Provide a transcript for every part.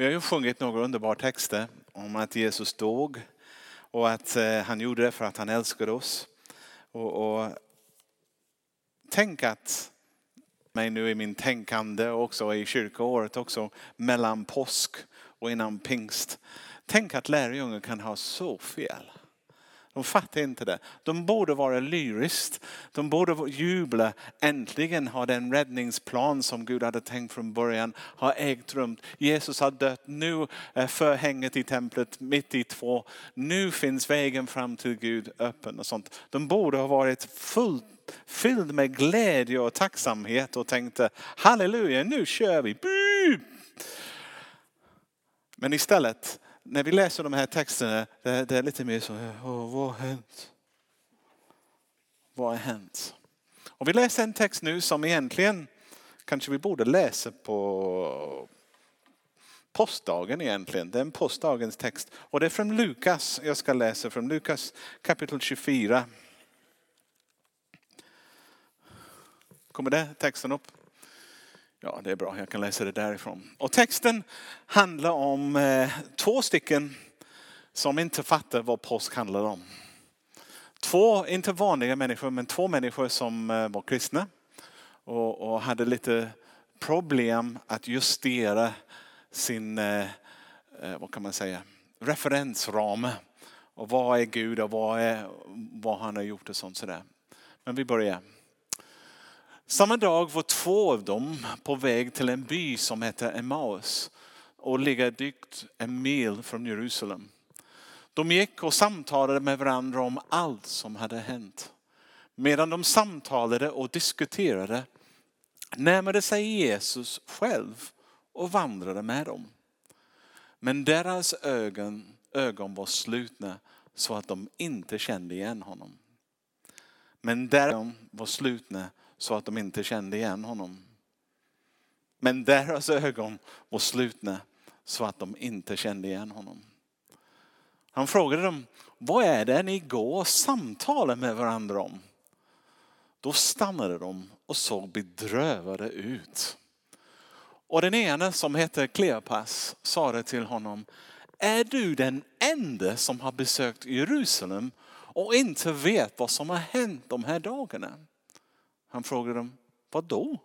Vi har ju sjungit några underbara texter om att Jesus dog och att eh, han gjorde det för att han älskade oss. Och, och tänk att mig nu i min tänkande och också i kyrkoåret också mellan påsk och innan pingst. Tänk att lärjungar kan ha så fel. De fattar inte det. De borde vara lyriskt. De borde jubla. Äntligen har den räddningsplan som Gud hade tänkt från början har ägt rum. Jesus har dött. Nu är förhänget i templet mitt i två. Nu finns vägen fram till Gud öppen och sånt. De borde ha varit fullt fylld med glädje och tacksamhet och tänkte halleluja, nu kör vi. Men istället när vi läser de här texterna, det, det är lite mer så, oh, vad har hänt? Vad har hänt? Och vi läser en text nu som egentligen kanske vi borde läsa på påskdagen egentligen. Det är en påskdagens text. Och det är från Lukas. Jag ska läsa från Lukas kapitel 24. Kommer den texten upp? Ja, det är bra. Jag kan läsa det därifrån. Och texten handlar om eh, två stycken som inte fattar vad påsk handlar om. Två, inte vanliga människor, men två människor som eh, var kristna och, och, hade lite problem att justera sin, eh, eh vad kan man säga, referensram. Och vad är Gud och vad, är, vad han har gjort och sånt sådär. Men vi börjar. Samma dag var två av dem på väg till en by som hette Emmaus och ligger drygt en mil från Jerusalem. De gick och samtalade med varandra om allt som hade hänt. Medan de samtalade och diskuterade närmade sig Jesus själv och vandrade med dem. Men deras ögon, ögon var slutna så att de inte kände igen honom. Men deras ögon var slutna så att de inte kände igen honom. Men deras ögon var slutna så att de inte kände igen honom. Han frågade dem, vad är det ni går och samtalar med varandra om? Då stannade de och såg bedrövade ut. Och den ene som hette Kleopas sa det till honom, är du den enda som har besökt Jerusalem och inte vet vad som har hänt de här dagarna? Han frågade dem, vad då?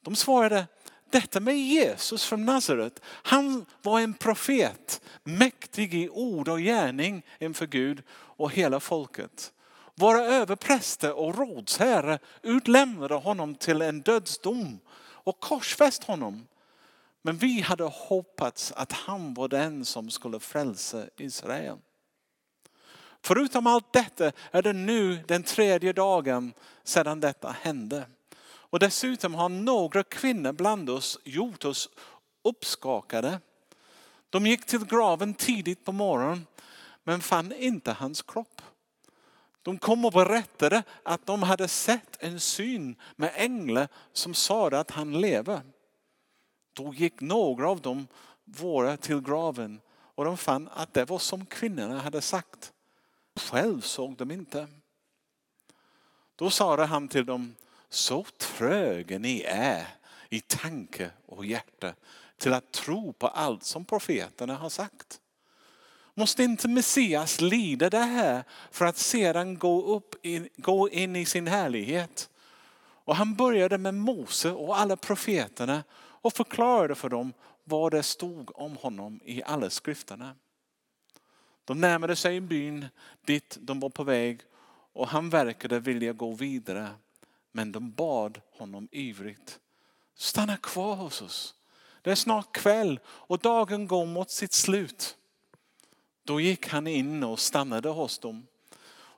De svarade, detta med Jesus från Nasaret. Han var en profet, mäktig i ord och gärning inför Gud och hela folket. Våra överpräster och rådsherre utlämnade honom till en dödsdom och korsfäst honom. Men vi hade hoppats att han var den som skulle frälsa Israel. Förutom allt detta är det nu den tredje dagen sedan detta hände. Och dessutom har några kvinnor bland oss gjort oss uppskakade. De gick till graven tidigt på morgonen men fann inte hans kropp. De kom och berättade att de hade sett en syn med änglar som sade att han lever. Då gick några av dem våra till graven och de fann att det var som kvinnorna hade sagt. Själv såg de inte. Då sade han till dem, så tröga ni är i tanke och hjärta till att tro på allt som profeterna har sagt. Måste inte Messias lida det här för att sedan gå, upp in, gå in i sin härlighet? Och han började med Mose och alla profeterna och förklarade för dem vad det stod om honom i alla skrifterna. De närmade sig byn dit de var på väg och han verkade vilja gå vidare. Men de bad honom ivrigt. Stanna kvar hos oss. Det är snart kväll och dagen går mot sitt slut. Då gick han in och stannade hos dem.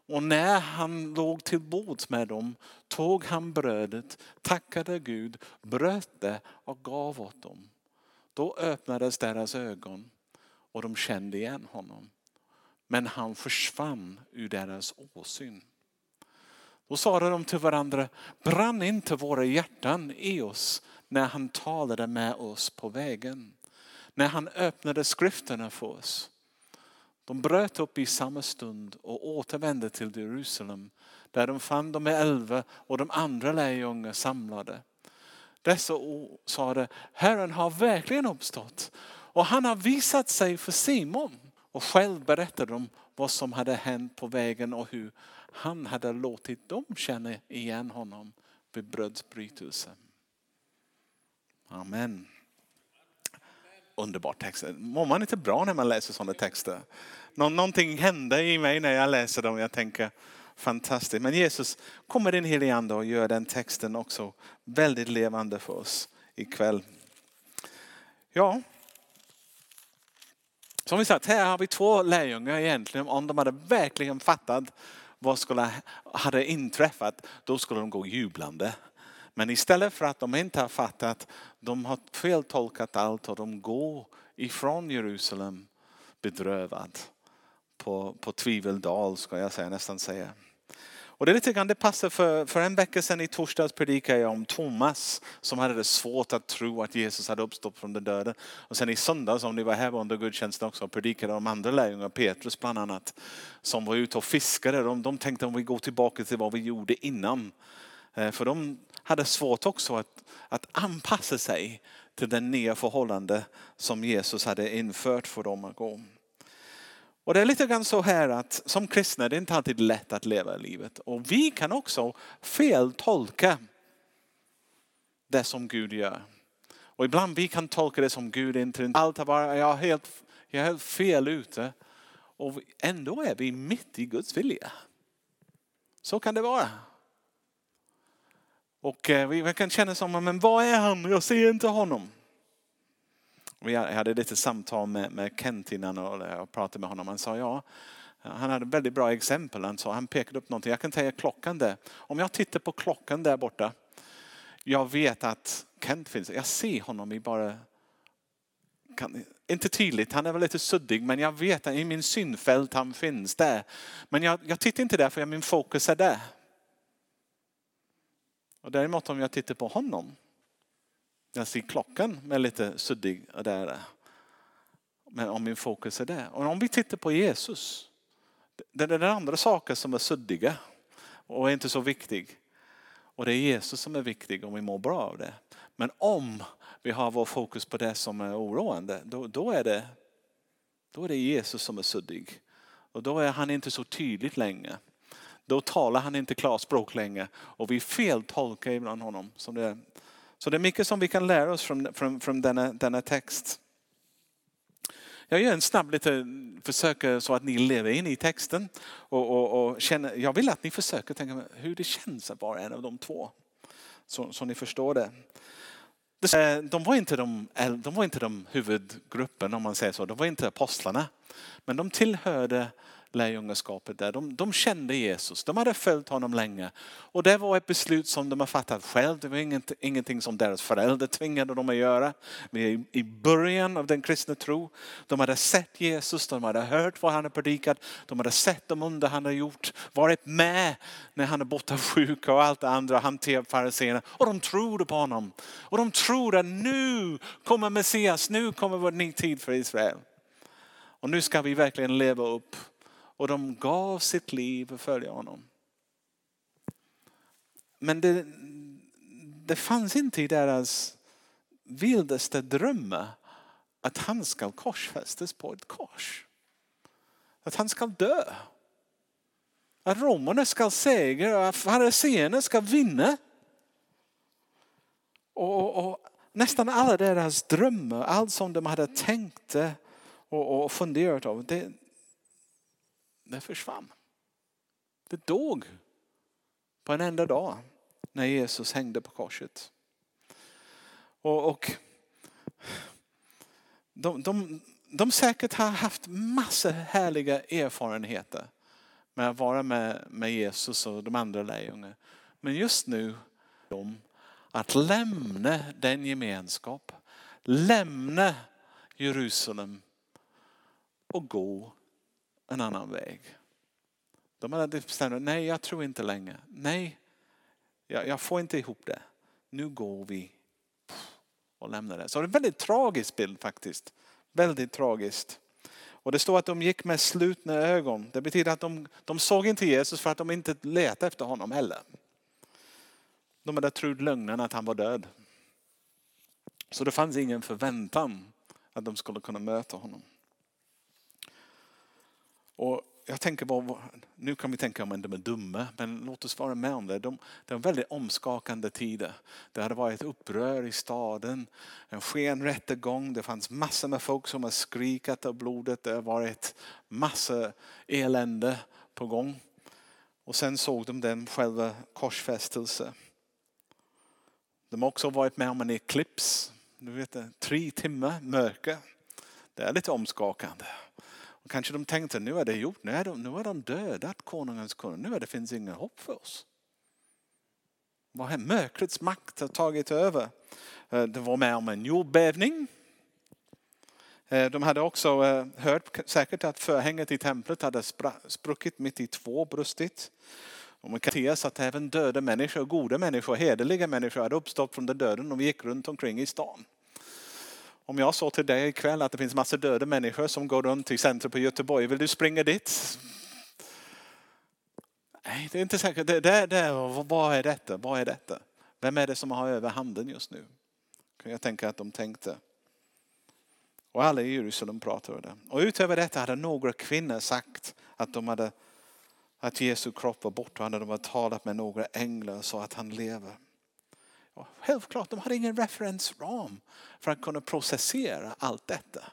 Och när han låg till bords med dem tog han brödet, tackade Gud, bröt det och gav åt dem. Då öppnades deras ögon och de kände igen honom. Men han försvann ur deras åsyn. Då sa de till varandra, brann inte våra hjärtan i oss när han talade med oss på vägen? När han öppnade skrifterna för oss. De bröt upp i samma stund och återvände till Jerusalem där de fann de elva och de andra lärjungarna samlade. Dessa ord sade, Herren har verkligen uppstått. Och han har visat sig för Simon. Och själv berättade de vad som hade hänt på vägen och hur han hade låtit dem känna igen honom vid brödsbrytelsen. Amen. Underbar text. Mår man inte bra när man läser sådana texter? någonting händer i mig när jag läser dem. Jag tänker fantastiskt. Men Jesus kommer in helig ande och gör den texten också väldigt levande för oss ikväll. Ja, som vi sagt, här har vi två lärjungar egentligen. Om de hade verkligen fattat vad skulle hade inträffat, då skulle de gå jublande. Men istället för att de inte har fattat, de har feltolkat allt och de går ifrån Jerusalem bedrövad. På, på tviveldal ska jag säga, nästan säga. Och det är lite grann, det passar för, för en vecka sedan i torsdags predikade jag om Thomas som hade det svårt att tro att Jesus hade uppstått från den döden. Och sen i söndags, om ni var här under gudstjänsten också, predikade om andra lärjungar, Petrus bland annat, som var ute och fiskade. De, de tänkte om vi går tillbaka till vad vi gjorde innan. Eh, för de hade svårt också att, att anpassa sig till den nya förhållande som Jesus hade infört för dem att gå. Och det är lite grann så här att som kristna det är inte alltid lätt att leva livet. Och vi kan också feltolka det som Gud gör. Och ibland vi kan tolka det som Gud inte allt har varit, jag är helt, jag är helt fel ute. Och ändå är vi mitt i Guds vilja. Så kan det vara. Och eh, vi kan känna som, men vad är han? Jag ser inte honom. Vi hade lite samtal med, med Kent innan och jag pratade med honom. Han sa ja, han hade väldigt bra exempel. Han, sa, han pekade upp någonting. Jag kan säga klockan där. Om jag tittar på klockan där borta. Jag vet att Kent finns. Jag ser honom i bara kan, inte tydligt, han är väl lite suddig men jag vet att i min synfält han finns där. Men jag, jag tittar inte där för min fokus är där. Och däremot om jag tittar på honom jag ser klockan med lite suddig där. Men om min fokus är där. Och om vi tittar på Jesus. Det är den andra saker som är suddiga och inte så viktig. Och det är Jesus som är viktig om vi mår bra av det. Men om vi har vår fokus på det som är oroande, då, då, är, det, då är det Jesus som är suddig. Och då är han inte så tydligt längre. Då talar han inte klarspråk längre och vi feltolkar ibland honom. Som det så det är mycket som vi kan lära oss från, från, från denna, denna text. Jag gör en snabb liten försök så att ni lever in i texten. Och, och, och känner, jag vill att ni försöker tänka hur det känns att vara en av de två. Så, så ni förstår det. Eh, de var, inte de, de var inte de huvudgruppen om man säger så. De var inte apostlarna. Men de tillhörde lärjungaskapet där. De, de kände Jesus, de hade följt honom länge. Och det var ett beslut som de har fattat själv. Det var inget, ingenting som deras föräldrar tvingade dem att göra. Men i början av den kristna tro. De hade sett Jesus, de hade hört vad han hade predikat. De hade sett de under han hade gjort. Varit med när han är borta sjuka och allt det andra. Hanterat fariséerna. Och de trodde på honom. Och de trodde att nu kommer Messias, nu kommer vår ny tid för Israel. Och nu ska vi verkligen leva upp och de gav sitt liv för att följa honom. Men det, det fanns inte i deras vildaste drömmar att han ska korsfästas på ett kors. Att han ska dö. Att romarna ska segra, och att fariséerna ska vinna. Och, och, och, nästan alla deras drömmar, allt som de hade tänkt och, och funderat över, det, det försvann. Det dog på en enda dag när Jesus hängde på korset. Och, och de, de, de säkert har haft massor härliga erfarenheter med att vara med, med Jesus och de andra lärjungarna. Men just nu, de, att lämna den gemenskap, lämna Jerusalem och gå en annan väg. De hade typ bestämt nej jag tror inte längre. Nej, jag, jag får inte ihop det. Nu går vi och lämnar det. Så det är en väldigt tragisk bild faktiskt. Väldigt tragiskt. Och det står att de gick med slutna ögon. Det betyder att de, de såg inte Jesus för att de inte letade efter honom heller. De hade trott lögnen att han var död. Så det fanns ingen förväntan att de skulle kunna möta honom. Och jag tänker bara, nu kan vi tänka om de är dumma, men låt oss vara med om det. De, det var väldigt omskakande tider. Det hade varit upprör i staden, en skenrättegång, det fanns massor med folk som har skrikat av blodet, det har varit massor elände på gång. Och sen såg de den själva korsfästelse. De har också varit med om en eklips, du vet tre timmar mörker. Det är lite omskakande. Och kanske de tänkte nu är det gjort, nu är de, nu är de dödat konungens konung, nu är det finns inget hopp för oss. Vad är mörkrets makt har tagit över? Eh, det de var med om en jordbävning. Eh, de hade också eh, hört säkert att förhänget i templet hade spruckit mitt i två, brustit. Och man kan säga att även döda människor, goda människor, hederliga människor hade uppstått från den döden och vi gick runt omkring i stan. Om jag sa till dig ikväll att det finns massor döda människor som går runt i centrum på Göteborg, vill du springa dit? Nej, det är inte säkert. Det, det, det, vad är detta? Vad är detta? Vem är det som har överhanden just nu? Jag tänker att de tänkte. Och alla i Jerusalem pratade det. Och utöver detta hade några kvinnor sagt att de hade att Jesu kropp var borta. De hade talat med några änglar och sa att han lever. Självklart, de hade ingen referensram för att kunna processera allt detta.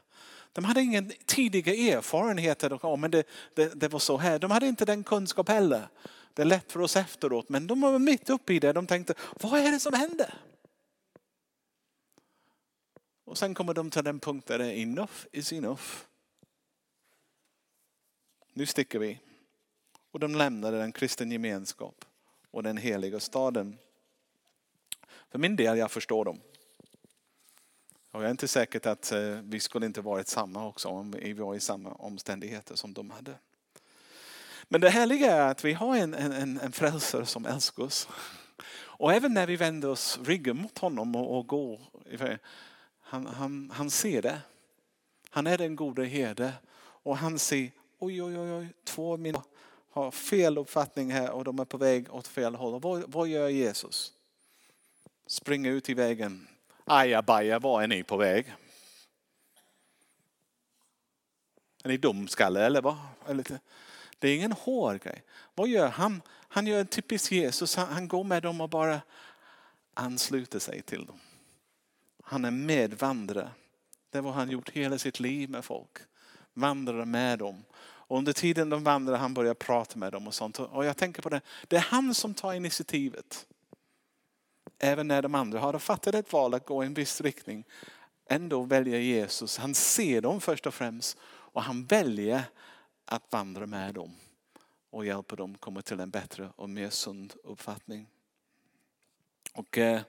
De hade ingen tidiga erfarenheter men det, det, det var så här. De hade inte den kunskap heller. Det är lätt för oss efteråt, men de var mitt uppe i det. De tänkte, vad är det som händer? Och sen kommer de till den punkt där det är enough is enough. Nu sticker vi. Och de lämnade den kristen gemenskap och den heliga staden. För min del, jag förstår dem. Och jag är inte säker att eh, vi skulle inte varit samma också om vi var i samma omständigheter som de hade. Men det härliga är att vi har en, en, en frälsare som älskar oss. Och även när vi vänder oss ryggen mot honom och, och går, han, han, han ser det. Han är den gode herde och han ser, oj oj oj, oj två mina har fel uppfattning här och de är på väg åt fel håll. vad, vad gör Jesus? Springer ut i vägen. Ajabaja, var är ni på väg? Är ni dumskalle eller vad? Det är ingen hård grej. Vad gör han? Han gör en typisk Jesus. Han går med dem och bara ansluter sig till dem. Han är medvandrare. Det var han gjort hela sitt liv med folk. Vandrar med dem. Och under tiden de vandrar han börjar prata med dem och sånt. Och jag tänker på det. Det är han som tar initiativet. Även när de andra har fattat ett val att gå i en viss riktning. Ändå väljer Jesus. Han ser dem först och främst. Och han väljer att vandra med dem. Och hjälpa dem komma till en bättre och mer sund uppfattning. Och, eh,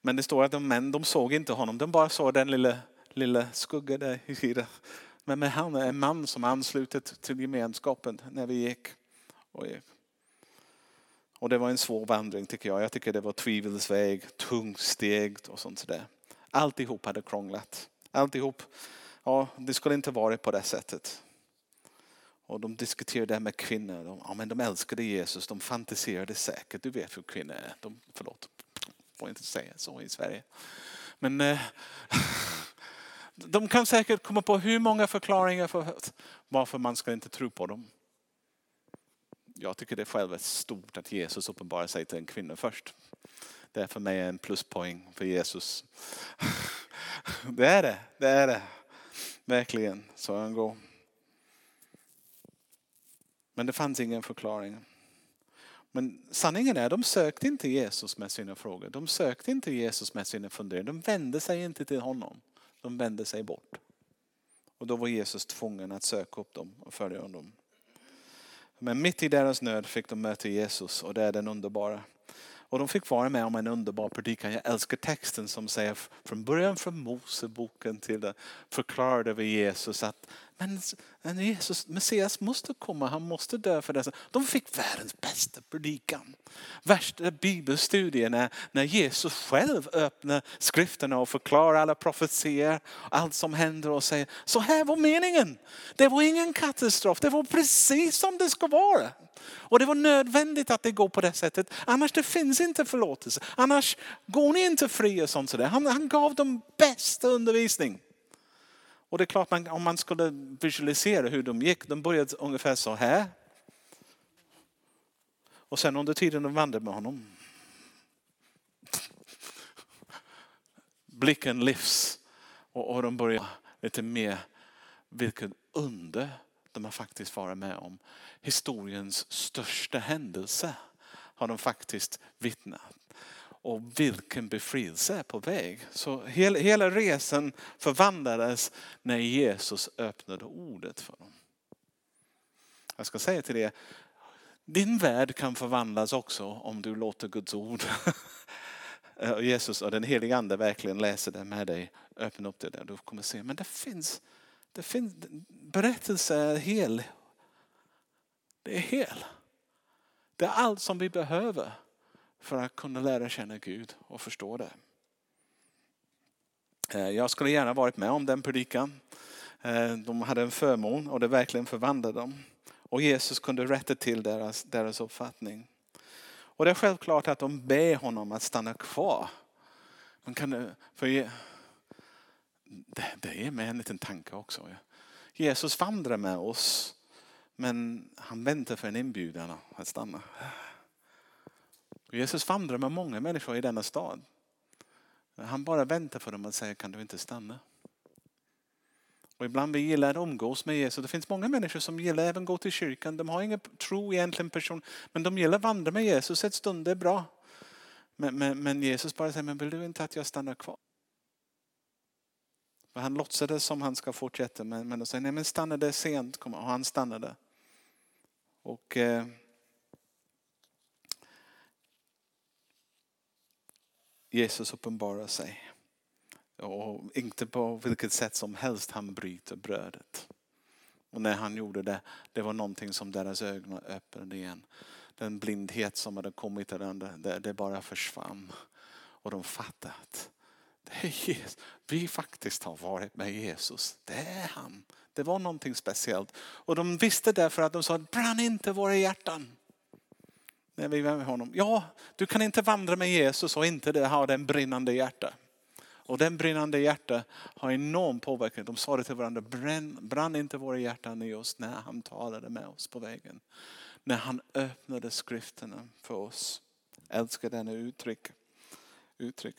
men det står att de män de såg inte honom. De bara såg den lilla, lilla skuggan där i sidan. Men med han är en man som anslutit till gemenskapen när vi gick. Och, gick och det var en svår vandring tycker jag. Jag tycker det var tvivelsväg, tungt steg och sånt där. Alltihop hade krånglat. Alltihop, ja det skulle inte varit på det sättet. Och de diskuterade det med kvinnor. De, ja, men de älskade Jesus, de fantiserade säkert. Du vet hur kvinnor är. De, förlåt, får inte säga så i Sverige. Men eh, de kan säkert komma på hur många förklaringar för varför man ska inte tro på dem. Jag tycker det själv är stort att Jesus uppenbarar sig till en kvinna först. Det är för mig en pluspoäng för Jesus. Det är det, det är det. Verkligen, så han går. Men det fanns ingen förklaring. Men sanningen är, de sökte inte Jesus med sina frågor. De sökte inte Jesus med sina funderingar. De vände sig inte till honom. De vände sig bort. Och då var Jesus tvungen att söka upp dem och följa dem. Men mitt i deras nöd fick de möta Jesus och det är den underbara. Och de fick vara med om en underbar predikan. Jag älskar texten som säger från början från Moseboken till det förklarade vi Jesus att men Jesus, Messias måste komma, han måste dö för dessa. De fick världens bästa predikan. Värsta bibelstudien när, när Jesus själv öppnar skrifterna och förklarar alla profetier, allt som händer och säger så här var meningen. Det var ingen katastrof, det var precis som det ska vara. Och det var nödvändigt att det går på det sättet. Annars det finns inte förlåtelse. Annars går ni inte fria. Sånt sådär. Han, han gav dem bästa undervisning. Och det är klart, om man skulle visualisera hur de gick, de började ungefär så här. Och sen under tiden de vandrade med honom. Blicken lyfts och, och de börjar lite mer vilket under de har faktiskt varit med om. Historiens största händelse har de faktiskt vittnat. Och vilken befrielse är på väg. Så hela, hela resan förvandlades när Jesus öppnade ordet för dem. Jag ska säga till er, din värld kan förvandlas också om du låter Guds ord Jesus och den helige ande verkligen läser det med dig. Öppna upp det där. Du kommer se, men det finns, det finns berättelse är hel. Det är hel. Det är allt som vi behöver för att kunna lära känna Gud och förstå det. Eh, jag skulle gärna varit med om den predikan. Eh, de hade en förmån och det verkligen förvandlade dem. Och Jesus kunde rätta till deras, deras uppfattning. Och det är självklart att de ber honom att stanna kvar. Man kan, för det, det ger mig en liten tanke också. Jesus vandrar med oss men han väntar för en inbjudan att stanna. Jesus vandrar med många människor i denna stad. Han bara väntar för dem att säga kan du inte stanna? Och ibland vi gillar att umgås med Jesus. Det finns många människor som gillar även gå till kyrkan. De har ingen tro egentligen person. Men de gillar att vandra med Jesus ett stund, det är bra. Men, men, men Jesus bara säger, men vill du inte att jag stannar kvar? Han låtsades som han ska fortsätta men, men de säger, nej men stanna där sent. Och han stannade. Och eh, Jesus uppenbarar sig. Och inte på vilket sätt som helst han bryter brödet. Och när han gjorde det, det var någonting som deras ögon öppnade igen. Den blindhet som hade kommit det, det bara försvann. Och de fattade att det är Jesus. vi faktiskt har varit med Jesus. Det är han. Det var någonting speciellt. Och de visste därför att de sa, brann inte våra hjärtan. När vi var med honom. Ja, du kan inte vandra med Jesus och inte ha den brinnande hjärta. Och den brinnande hjärta har enorm påverkan. De sa det till varandra, brann, brann inte våra hjärtan i oss när han talade med oss på vägen. När han öppnade skrifterna för oss. Älskar denna uttryck. uttryck.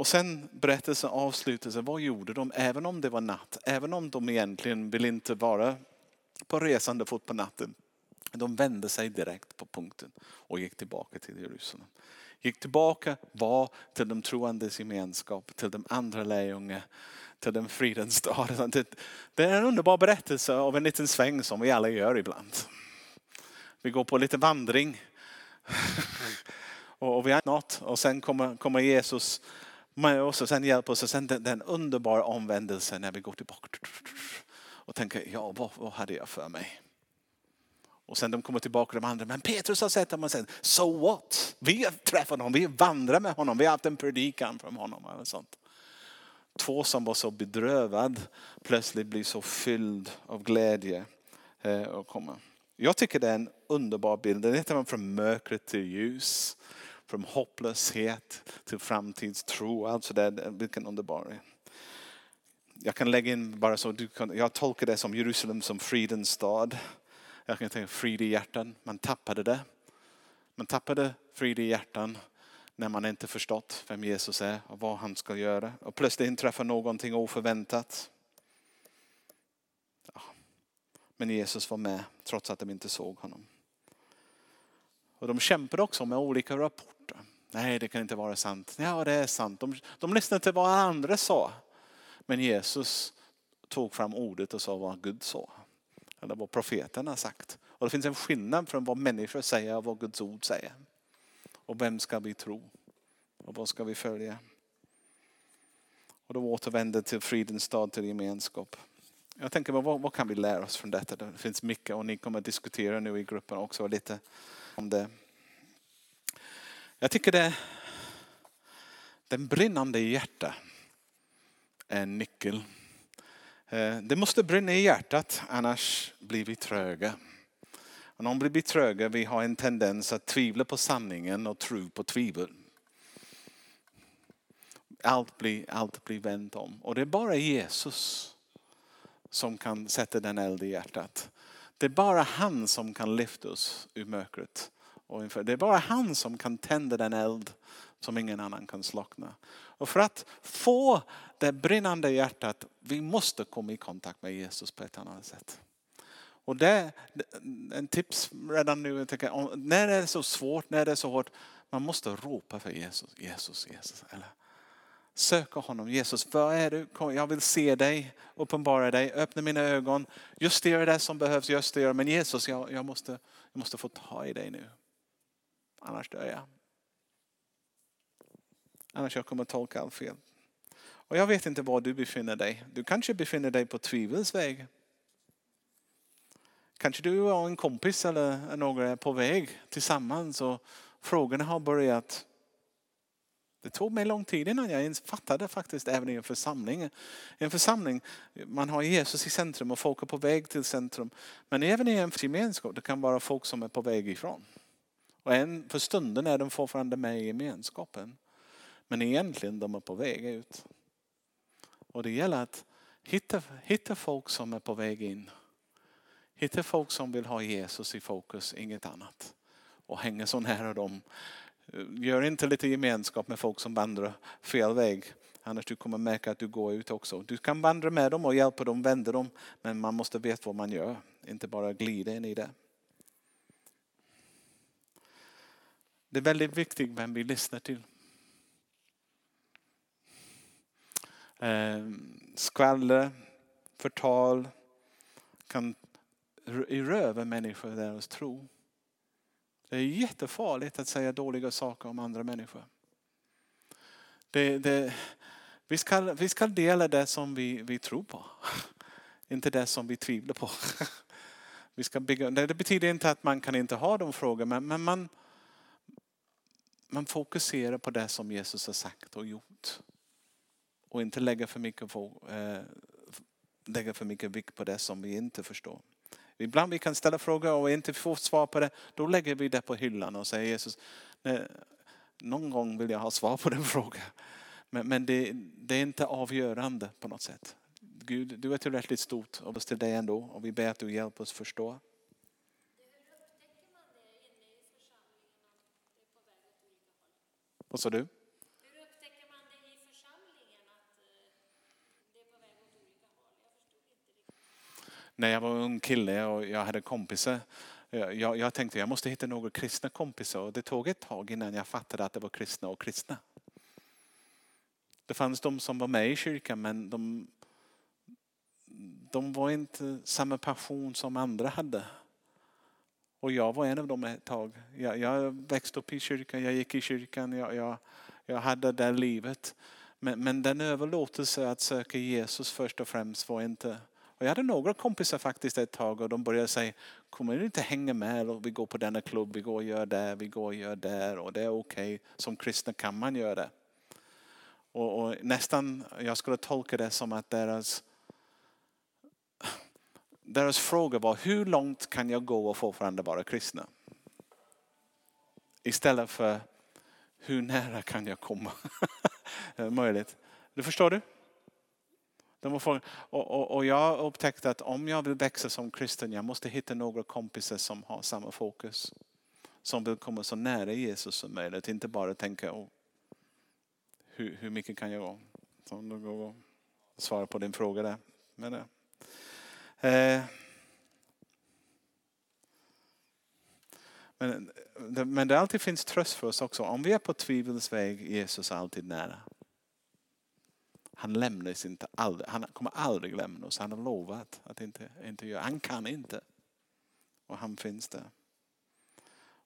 Och sen berättelsen avslutas. Vad gjorde de? Även om det var natt. Även om de egentligen vill inte vara på resande fot på natten. De vände sig direkt på punkten och gick tillbaka till Jerusalem gick tillbaka, var till de troendes gemenskap, till de andra lärjungar, till den fridens dag. Det är en underbar berättelse av en liten sväng som vi alla gör ibland. Vi går på lite vandring och vi har något och sen kommer, kommer Jesus med oss och sen hjälper oss. Och sen den, den underbara omvändelsen när vi går tillbaka och tänker, ja vad, vad hade jag för mig? Och sen de kommer tillbaka de andra, men Petrus har sett honom och sen, so what? Vi har träffat honom, vi vandrar med honom, vi har haft en predikan från honom. Eller sånt. Två som var så bedrövad plötsligt blir så fylld av glädje. Eh, och kommer. Jag tycker det är en underbar bild. Den heter man från mörkret till ljus. Från hopplöshet till framtidstro. Alltså det vilken underbar Jag kan lägga in bara så, du kan, jag tolkar det som Jerusalem som fridens stad. Jag kan tänka frid i hjärtan. Man tappade det. Man tappade frid i hjärtan när man inte förstått vem Jesus är och vad han ska göra. Och plötsligt inträffar någonting oförväntat. Ja. Men Jesus var med trots att de inte såg honom. Och de kämpade också med olika rapporter. Nej, det kan inte vara sant. Ja, det är sant. De, de lyssnade till vad andra sa. Men Jesus tog fram ordet och sa vad Gud sa. Eller vad profeten har sagt. Och det finns en skillnad från vad människor säger och vad Guds ord säger. Och vem ska vi tro? Och vad ska vi följa? Och då återvänder till fridens stad, till gemenskap. Jag tänker, vad, vad kan vi lära oss från detta? Det finns mycket och ni kommer att diskutera nu i gruppen också lite om det. Jag tycker det den brinnande hjärtat är en nyckel eh, det måste brinna i hjärtat annars blir vi tröga. Och vi blir tröga, vi har en tendens att tvivla på sanningen och tro på tvivel. Allt blir, allt blir vänt om. Och det är bara Jesus som kan sätta den eld i hjärtat. Det är bara han som kan lyfta oss ur mörkret. Det är bara han som kan tända den eld som ingen annan kan slockna. Och för att få det brinnande hjärtat, vi måste komma i kontakt med Jesus på ett annat sätt. Och det är en tips redan nu. Tänker, när det är så svårt, när det är så hårt, man måste ropa för Jesus, Jesus, Jesus. Eller söka honom. Jesus, vad är du? Jag vill se dig, uppenbara dig, öppna mina ögon. Just det det som behövs, just det. Men Jesus, jag, jag, måste, jag måste få ta i dig nu. Annars dör jag. Annars jag kommer tolka allt fel. Och jag vet inte var du befinner dig. Du kanske befinner dig på tvivels väg. Kanske du och en kompis eller några är på väg tillsammans och frågorna har börjat. Det tog mig lång tid innan jag ens fattade faktiskt även i en församling. I en församling, man har Jesus i centrum och folk är på väg till centrum. Men även i en gemenskap, det kan vara folk som är på väg ifrån. Och en, för stunden är de fortfarande med i gemenskapen. Men egentligen de är på väg ut. Och det gäller att hitta, hitta folk som är på väg in. Hitta folk som vill ha Jesus i fokus, inget annat. Och hänga så nära dem. Gör inte lite gemenskap med folk som vandrar fel väg. Annars du kommer märka att du går ut också. Du kan vandra med dem och hjälpa dem, vända dem. Men man måste veta vad man gör. Inte bara glida in i det. Det är väldigt viktigt vem vi lyssnar till. Ehm, skvaller, förtal kan röva människor deras tro. Det är jättefarligt att säga dåliga saker om andra människor. Det, det, vi, ska, vi ska dela det som vi, vi tror på. Inte det som vi tvivlar på. Vi ska bygga, det betyder inte att man kan inte ha de frågorna men man, man fokuserar på det som Jesus har sagt och gjort. Och inte lägga för mycket, på, eh, lägga för mycket vikt på det som vi inte förstår. Ibland vi kan ställa frågor och inte få svar på det. Då lägger vi det på hyllan och säger Jesus, någon gång vill jag ha svar på den frågan. Men, men det, det, är inte avgörande på något sätt. Gud, du är tillräckligt stort och till dig ändå och vi ber att du hjälper oss förstå. Vad sa du? när jag var ung kille och jag hade kompisar. Jag, jag tänkte jag måste hitta några kristna kompisar och det tog ett tag innan jag fattade att det var kristna och kristna. Det fanns de som var med i kyrkan men de, de var inte samma passion som andra hade. Och jag var en av dem ett tag. Jag, jag växte upp i kyrkan, jag gick i kyrkan, jag, jag, jag hade det livet. Men, men den överlåtelse att söka Jesus först och främst var inte och jag hade några kompisar faktiskt ett tag och de började säga, kommer du inte hänga med? Och vi går på denna klubb, vi går och gör det, vi går och gör det och det är okej. Okay. Som kristna kan man göra det. Och, och, nästan, jag skulle tolka det som att deras, deras fråga var, hur långt kan jag gå och fortfarande vara kristna? Istället för, hur nära kan jag komma? Eh, möjligt. Du förstår du? De var och, och, och jag upptäckte att om jag vill växa som kristen, jag måste hitta några kompisar som har samma fokus. Som vill komma så nära Jesus som möjligt. Inte bara tänka, oh, hur, hur mycket kan jag gå? Så då går svara på din fråga där. Men, eh, Eh, men, men det alltid finns tröst för oss också. Om vi är på tvivelsväg, Jesus är alltid nära. Han lämnar oss inte aldrig. Han kommer aldrig lämna oss. Han har lovat att inte, inte göra. Han kan inte. Och han finns där.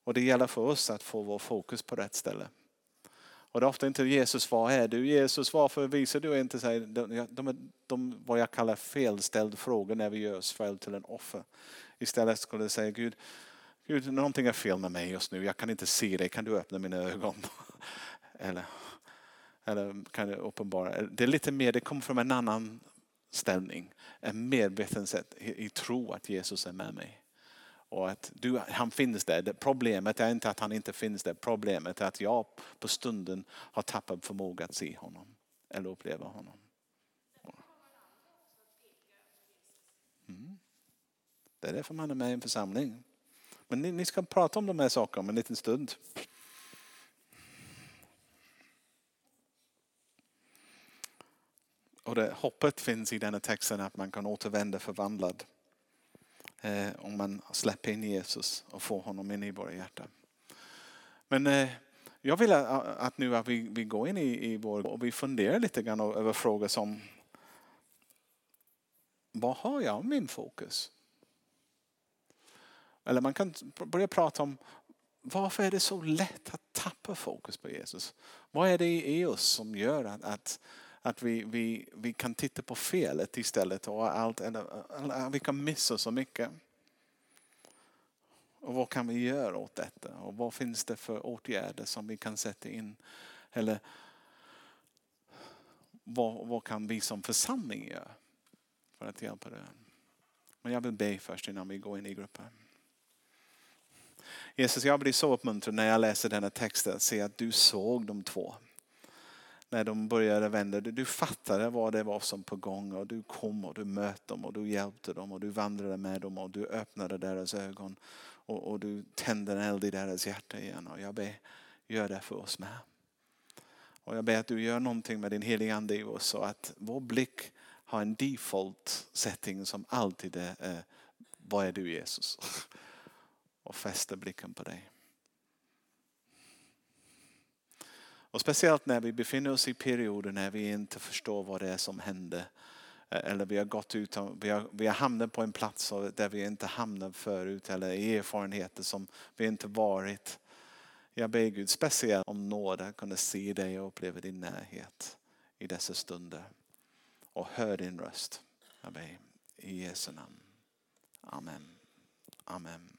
Och det gäller för oss att få vår fokus på rätt ställe. Och det är ofta inte Jesus, var är du? Jesus, varför visar du inte? Sig? De, de, är de, vad jag kallar felställd frågor när vi gör oss själv till en offer. Istället skulle jag säga Gud, Gud, någonting är fel med mig just nu. Jag kan inte se dig. Kan du öppna mina ögon? Eller eller kan du uppenbara. Det är lite mer, det kommer från en annan ställning. En medveten sätt i, i tro att Jesus är med mig. Och att du, han finns där. Problemet är inte att han inte finns där. Problemet är att jag på stunden har tappat förmåga att se honom. Eller uppleva honom. Mm. Det är därför man är med i en församling. Men ni, ni ska prata om de här sakerna om en liten stund. Och det, hoppet finns i denna texten att man kan återvända förvandlad. Eh, om man släpper in Jesus och får honom in i våra hjärtan. Men eh, jag vill att nu att vi, vi går in i, i vår och vi funderar lite grann över frågor som vad har jag min fokus? Eller man kan börja prata om varför är det så lätt att tappa fokus på Jesus? Vad är det i oss som gör att, att, att vi, vi, vi kan titta på felet istället och allt, eller, vi kan missa så mycket? Och vad kan vi göra åt detta? Och vad finns det för åtgärder som vi kan sätta in? Eller vad, vad kan vi som församling göra för att hjälpa det? Men jag vill be först innan vi går in i gruppen. Jesus, jag blir så uppmuntrad när jag läser denna text att se att du såg de två. När de började vända, du fattade vad det var som på gång och du kom och du mötte dem och du hjälpte dem och du vandrade med dem och du öppnade deras ögon och, och du tände en eld i deras hjärta igen. Och jag ber, gör det för oss med. Och jag ber att du gör någonting med din heliga ande i oss så att vår blick har en default setting som alltid är, eh, vad är du Jesus? och fäster blicken på dig. Och speciellt när vi befinner oss i perioder när vi inte förstår vad det är som händer. Eh, eller vi har gått ut vi har, vi har hamnat på en plats där vi inte hamnat förut eller erfarenheter som vi inte varit. Jag ber Gud speciellt om nåd att kunna se dig och uppleva din närhet i dessa stunder. Och hör din röst. Jag ber i Jesu namn. Amen. Amen.